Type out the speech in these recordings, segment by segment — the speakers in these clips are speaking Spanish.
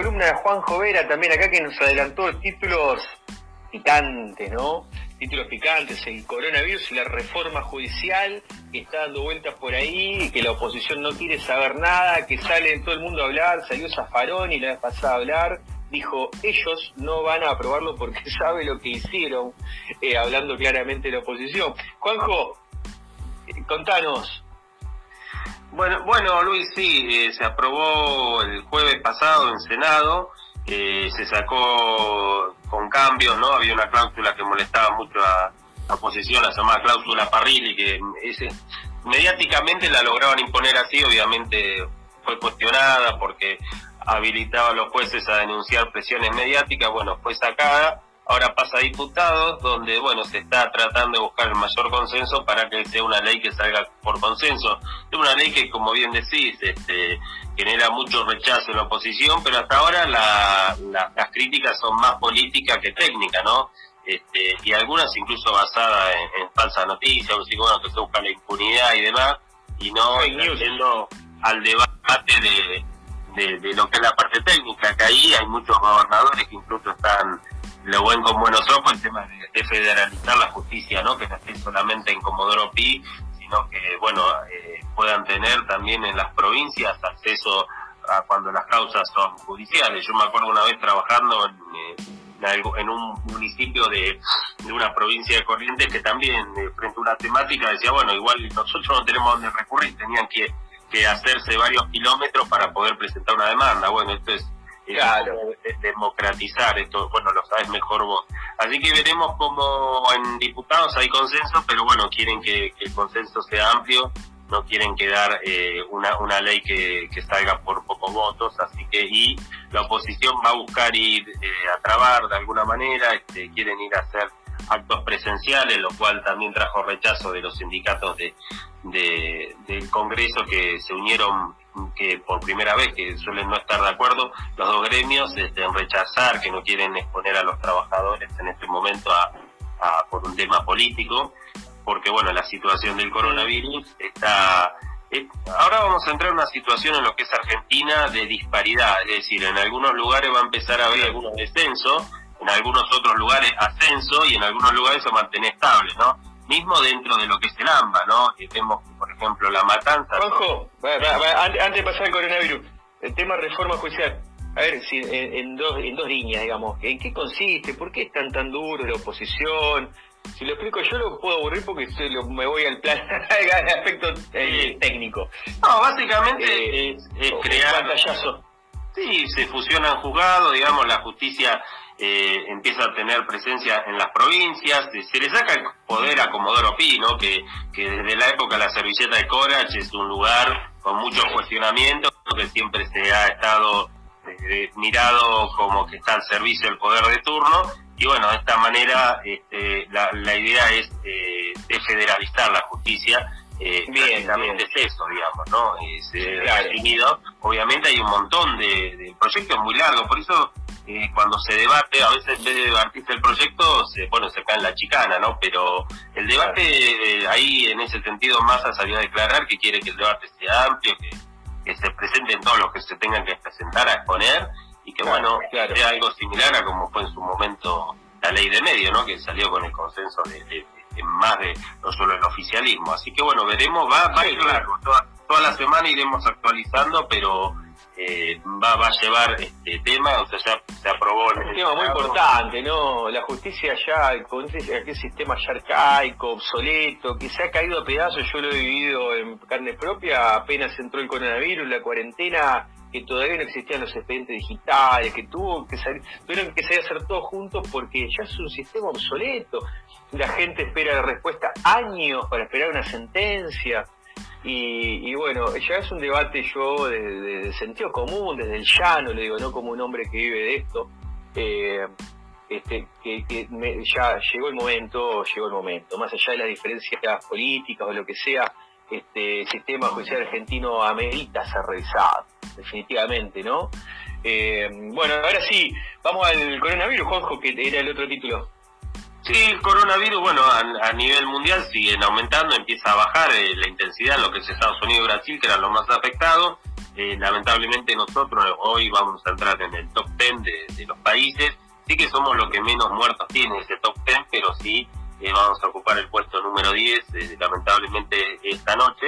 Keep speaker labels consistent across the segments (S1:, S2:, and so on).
S1: columna de Juan Jovera también acá que nos adelantó títulos picantes, ¿no? Títulos picantes, el coronavirus y la reforma judicial que está dando vueltas por ahí, que la oposición no quiere saber nada, que sale todo el mundo a hablar, salió Zafarón y la vez pasada a hablar, dijo, ellos no van a aprobarlo porque sabe lo que hicieron, eh, hablando claramente de la oposición. Juanjo, eh, contanos.
S2: Bueno, bueno, Luis, sí, eh, se aprobó el jueves pasado en Senado, se sacó con cambios, ¿no? Había una cláusula que molestaba mucho a la oposición, la llamada cláusula Parrilli, que ese, mediáticamente la lograban imponer así, obviamente fue cuestionada porque habilitaba a los jueces a denunciar presiones mediáticas, bueno, fue sacada, ahora pasa a diputados, donde, bueno, se está tratando de buscar el mayor consenso para que sea una ley que salga por consenso. Es una ley que, como bien decís, este, genera mucho rechazo en la oposición, pero hasta ahora las críticas son más políticas que técnicas, ¿no? Este, y algunas incluso basadas en, falsas noticias, o bueno, que se busca la impunidad y demás, y no yendo al debate de de, lo que es la parte técnica, que ahí hay muchos gobernadores que incluso están, lo ven con buenos ojos, el tema de, federalizar la justicia, ¿no? que no esté solamente en Comodoro Pi, sino que, bueno, eh, puedan tener también en las provincias acceso a cuando las causas son judiciales. Yo me acuerdo una vez trabajando en, eh, en un municipio de, de, una provincia de Corrientes que también, eh, frente a una temática, decía, bueno, igual nosotros no tenemos dónde recurrir, tenían que que hacerse varios kilómetros para poder presentar una demanda. Bueno, esto es, democratizar, esto, bueno, lo sabes mejor vos. Así que veremos cómo en diputados hay consenso, pero bueno, quieren que, el consenso sea amplio, no quieren quedar eh, una, una ley que, que salga por pocos votos, así que, y la oposición va a buscar ir eh, a trabar de alguna manera, este, quieren ir a hacer actos presenciales, lo cual también trajo rechazo de los sindicatos de, del Congreso que se unieron que por primera vez, que suelen no estar de acuerdo, los dos gremios este, en rechazar, que no quieren exponer a los trabajadores en este momento a, por un tema político, porque bueno, la situación del coronavirus está... Ahora vamos a entrar en una situación en lo que es Argentina de disparidad, es decir, en algunos lugares va a empezar a haber algunos descensos, en algunos otros lugares ascenso y en algunos lugares se mantiene estable, ¿no? Mismo dentro de lo que es el AMBA, ¿no? Y vemos, por ejemplo, la matanza.
S1: Ojo, antes de pasar al coronavirus, el tema reforma judicial. A ver, si en, dos, en dos líneas, digamos, ¿en qué consiste? ¿Por qué es tan tan duro la oposición? Si lo explico yo lo puedo aburrir porque me voy al plan, al aspecto eh, técnico.
S2: No, básicamente eh, es, es crear... Pantallazo. Sí, se fusionan juzgados, digamos, la justicia eh, empieza a tener presencia en las provincias, se le saca el poder a Comodoro Pi, ¿no? que, que desde la época la servilleta de Corach es un lugar con muchos cuestionamientos, que siempre se ha estado eh, mirado como que está al servicio del poder de turno, y bueno, de esta manera este, la, la idea es eh, de federalizar la justicia, eh, bien, es eso, digamos, ¿no? Es, definido. Obviamente hay un montón de, de proyectos muy largos, por eso cuando se debate, a veces en vez de debatirse el proyecto, se, bueno, se cae en la chicana, ¿no? Pero el debate, eh, ahí en ese sentido, Massa salió a declarar que quiere que el debate sea amplio, que, que se presenten todos los que se tengan que presentar a exponer y que, bueno, sea algo similar a como fue en su momento la ley de medio, ¿no? Que salió con el consenso de, más de no solo el oficialismo. Así que, bueno, veremos, va, va a ir largo. Toda, toda la semana iremos actualizando, pero eh, va, va a llevar este tema, o sea, ya se aprobó.
S1: un tema muy importante, ¿no? La justicia ya, con aquel sistema ya arcaico, obsoleto, que se ha caído a pedazos, yo lo he vivido en carne propia, apenas entró el coronavirus, la cuarentena, que todavía no existían los expedientes digitales, que tuvo que salir, tuvieron que salir a hacer todo juntos porque ya es un sistema obsoleto. La gente espera la respuesta años para esperar una sentencia. Y, bueno, ya es un debate yo de, sentido común, desde el llano, le digo, no como un hombre que vive de esto, eh, este, que, ya llegó el momento, llegó el momento, más allá de las diferencias políticas o lo que sea, este sistema judicial argentino amerita ser revisado, definitivamente, ¿no? Eh, bueno, ahora sí, vamos al coronavirus, Juanjo, que era el otro título.
S2: Sí, el coronavirus, bueno, a, nivel mundial siguen aumentando, empieza a bajar eh, la intensidad en lo que es Estados Unidos y Brasil, que eran los más afectados. eh, lamentablemente nosotros hoy vamos a entrar en el top 10 de, los países. Sí que somos los que menos muertos tiene ese top 10, pero sí eh, vamos a ocupar el puesto número 10, eh, lamentablemente esta noche,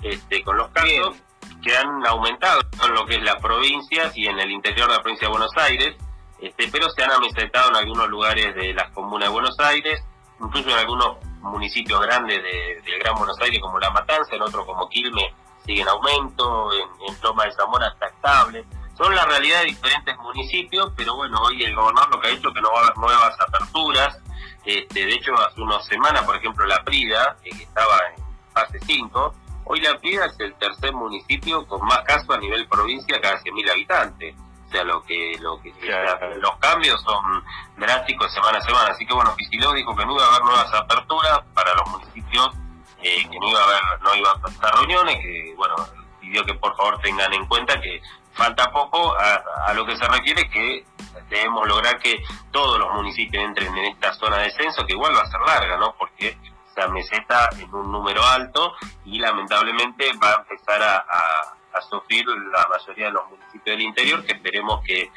S2: este, con los casos que han aumentado en lo que es las provincias y en el interior de la provincia de Buenos Aires, este, pero se han amesetado en algunos lugares de las comunas de Buenos Aires, incluso en algunos municipios grandes del de Gran Buenos Aires como La Matanza, en otros como Quilmes sigue en aumento, en, en de Zamora está estable. Son la realidad de diferentes municipios, pero bueno, hoy el gobernador lo que ha dicho es que no va a haber nuevas aperturas. Este, de hecho, hace unas semanas, por ejemplo, La Prida, eh, que estaba en fase 5, hoy La Prida es el tercer municipio con más casos a nivel provincia cada 100.000 habitantes. O sea, lo que, lo que los cambios son drásticos semana a semana. Así que bueno, Pisiló dijo que no iba a haber nuevas aperturas para los municipios eh, que no iba a haber, no iba a estar reuniones, que bueno, pidió que por favor tengan en cuenta que falta poco a, lo que se refiere que debemos lograr que todos los municipios entren en esta zona de descenso, que igual va a ser larga, ¿no? Porque esa meseta en un número alto y lamentablemente va a empezar a, sufrir la mayoría de los municipios del interior, que esperemos que,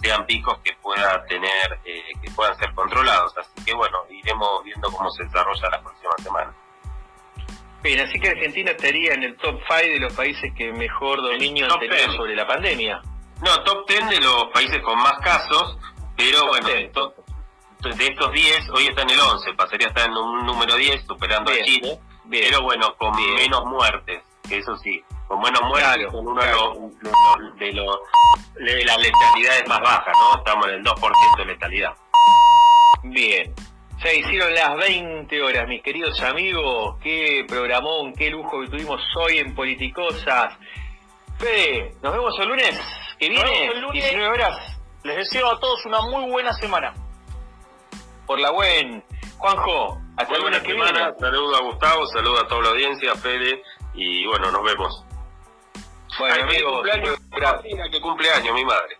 S2: sean picos que puedan tener, eh, que puedan ser controlados. Así que bueno, iremos viendo cómo se desarrolla la próxima semana.
S1: Bien, así que Argentina estaría en el top 5 de los países que mejor dominio han tenido sobre la pandemia.
S2: No, top 10 de los países con más casos, pero bueno, de estos 10, hoy está en el 11, pasaría a estar en un número 10, superando a Chile, pero bueno, con menos muertes, que eso sí, con menos muertes, con uno de, los, de, las letalidades más bajas, ¿no? Estamos en el 2% de letalidad.
S1: Bien, se hicieron las 20 horas, mis queridos amigos. Qué programón, qué lujo que tuvimos hoy en Politicosas. Fede, nos vemos el lunes que viene, el lunes. 19 horas.
S3: Les deseo a todos una muy buena semana.
S1: Por la buen. Juanjo,
S2: hasta el lunes que viene. Saludo a Gustavo, saludo a toda la audiencia, Fede, y bueno, nos vemos.
S1: Bueno, amigos.
S2: Rosina, que cumpleaños, mi madre.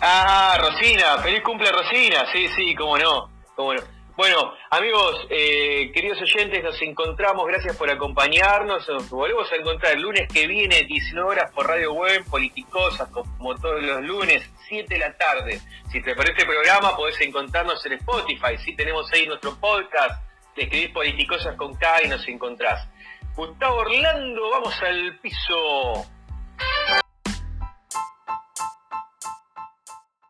S1: Ah, Rosina, feliz cumple Rosina, sí, sí, cómo no, cómo no. Bueno, amigos, eh, queridos oyentes, nos encontramos, gracias por acompañarnos, nos volvemos a encontrar el lunes que viene, 19 horas por Radio Web, Politicosas, como todos los lunes, 7 de la tarde. Si te parece el programa, podés encontrarnos en Spotify, si tenemos ahí nuestro podcast, te escribís Politicosas con K y nos encontrás. Gustavo Orlando, vamos al piso.